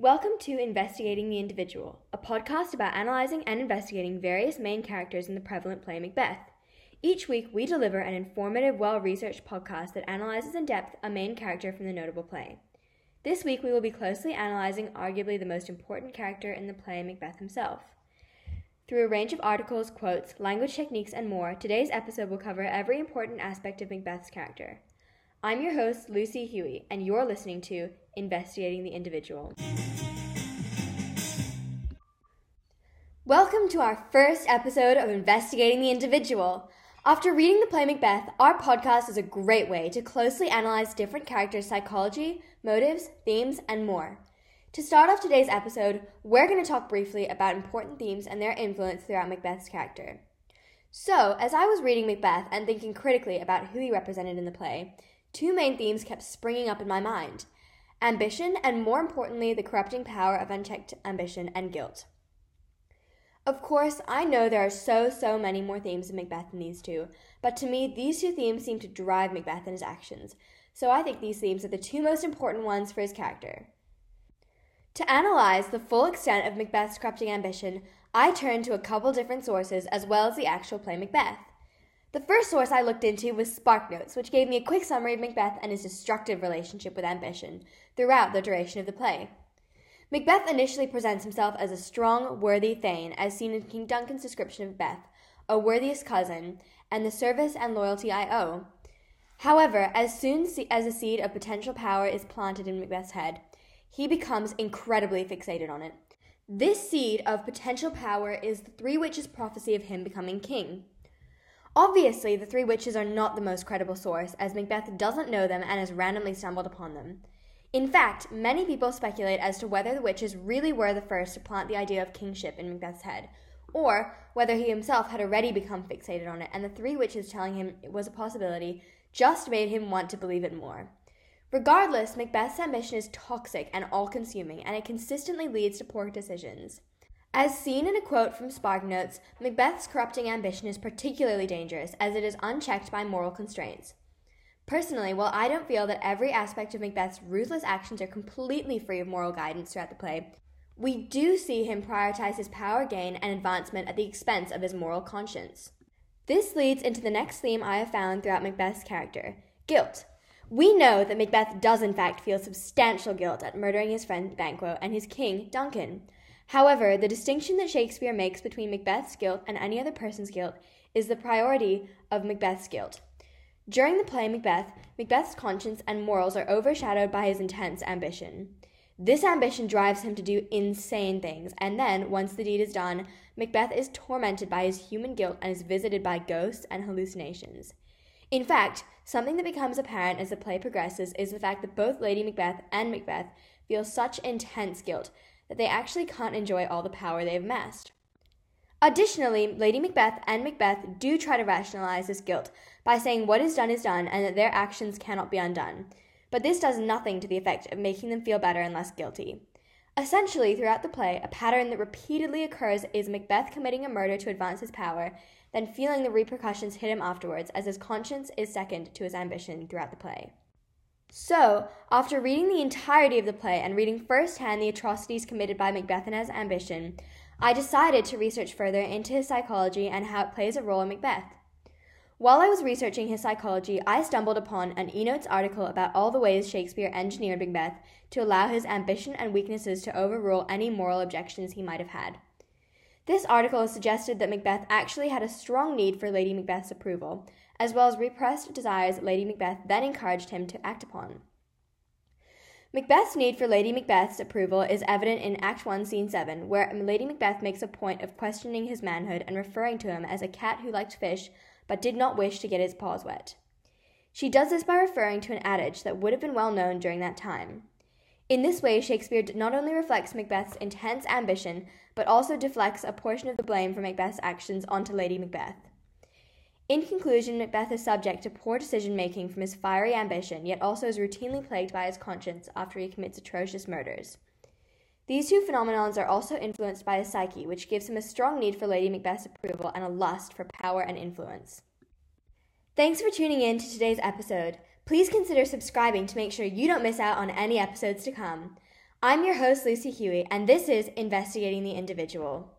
Welcome to Investigating the Individual, a podcast about analyzing and investigating various main characters in the prevalent play Macbeth. Each week, we deliver an informative, well researched podcast that analyzes in depth a main character from the notable play. This week, we will be closely analyzing arguably the most important character in the play, Macbeth himself. Through a range of articles, quotes, language techniques, and more, today's episode will cover every important aspect of Macbeth's character. I'm your host, Lucy Huey, and you're listening to Investigating the Individual. Welcome to our first episode of Investigating the Individual. After reading the play Macbeth, our podcast is a great way to closely analyze different characters' psychology, motives, themes, and more. To start off today's episode, we're going to talk briefly about important themes and their influence throughout Macbeth's character. So, as I was reading Macbeth and thinking critically about who he represented in the play, two main themes kept springing up in my mind ambition, and more importantly, the corrupting power of unchecked ambition and guilt. Of course, I know there are so, so many more themes in Macbeth than these two, but to me, these two themes seem to drive Macbeth and his actions, so I think these themes are the two most important ones for his character. To analyze the full extent of Macbeth's corrupting ambition, I turned to a couple different sources as well as the actual play Macbeth. The first source I looked into was SparkNotes, which gave me a quick summary of Macbeth and his destructive relationship with ambition throughout the duration of the play. Macbeth initially presents himself as a strong, worthy Thane, as seen in King Duncan's description of Macbeth, a worthiest cousin, and the service and loyalty I owe. However, as soon as a seed of potential power is planted in Macbeth's head, he becomes incredibly fixated on it. This seed of potential power is the Three Witches' prophecy of him becoming king. Obviously, the Three Witches are not the most credible source, as Macbeth doesn't know them and has randomly stumbled upon them. In fact, many people speculate as to whether the witches really were the first to plant the idea of kingship in Macbeth's head, or whether he himself had already become fixated on it and the three witches telling him it was a possibility just made him want to believe it more. Regardless, Macbeth's ambition is toxic and all consuming, and it consistently leads to poor decisions. As seen in a quote from SparkNotes, Macbeth's corrupting ambition is particularly dangerous as it is unchecked by moral constraints. Personally, while I don't feel that every aspect of Macbeth's ruthless actions are completely free of moral guidance throughout the play, we do see him prioritize his power gain and advancement at the expense of his moral conscience. This leads into the next theme I have found throughout Macbeth's character guilt. We know that Macbeth does in fact feel substantial guilt at murdering his friend Banquo and his king, Duncan. However, the distinction that Shakespeare makes between Macbeth's guilt and any other person's guilt is the priority of Macbeth's guilt. During the play Macbeth, Macbeth's conscience and morals are overshadowed by his intense ambition. This ambition drives him to do insane things, and then, once the deed is done, Macbeth is tormented by his human guilt and is visited by ghosts and hallucinations. In fact, something that becomes apparent as the play progresses is the fact that both Lady Macbeth and Macbeth feel such intense guilt that they actually can't enjoy all the power they have amassed. Additionally, Lady Macbeth and Macbeth do try to rationalize this guilt by saying what is done is done and that their actions cannot be undone. But this does nothing to the effect of making them feel better and less guilty. Essentially, throughout the play, a pattern that repeatedly occurs is Macbeth committing a murder to advance his power, then feeling the repercussions hit him afterwards, as his conscience is second to his ambition throughout the play. So, after reading the entirety of the play and reading firsthand the atrocities committed by Macbeth and his ambition, I decided to research further into his psychology and how it plays a role in Macbeth. While I was researching his psychology, I stumbled upon an eNotes article about all the ways Shakespeare engineered Macbeth to allow his ambition and weaknesses to overrule any moral objections he might have had. This article has suggested that Macbeth actually had a strong need for Lady Macbeth's approval, as well as repressed desires Lady Macbeth then encouraged him to act upon. Macbeth's need for Lady Macbeth's approval is evident in Act 1, Scene 7, where Lady Macbeth makes a point of questioning his manhood and referring to him as a cat who liked fish but did not wish to get his paws wet. She does this by referring to an adage that would have been well known during that time. In this way, Shakespeare not only reflects Macbeth's intense ambition, but also deflects a portion of the blame for Macbeth's actions onto Lady Macbeth. In conclusion, Macbeth is subject to poor decision making from his fiery ambition, yet also is routinely plagued by his conscience after he commits atrocious murders. These two phenomenons are also influenced by his psyche, which gives him a strong need for Lady Macbeth's approval and a lust for power and influence. Thanks for tuning in to today's episode. Please consider subscribing to make sure you don't miss out on any episodes to come. I'm your host, Lucy Huey, and this is Investigating the Individual.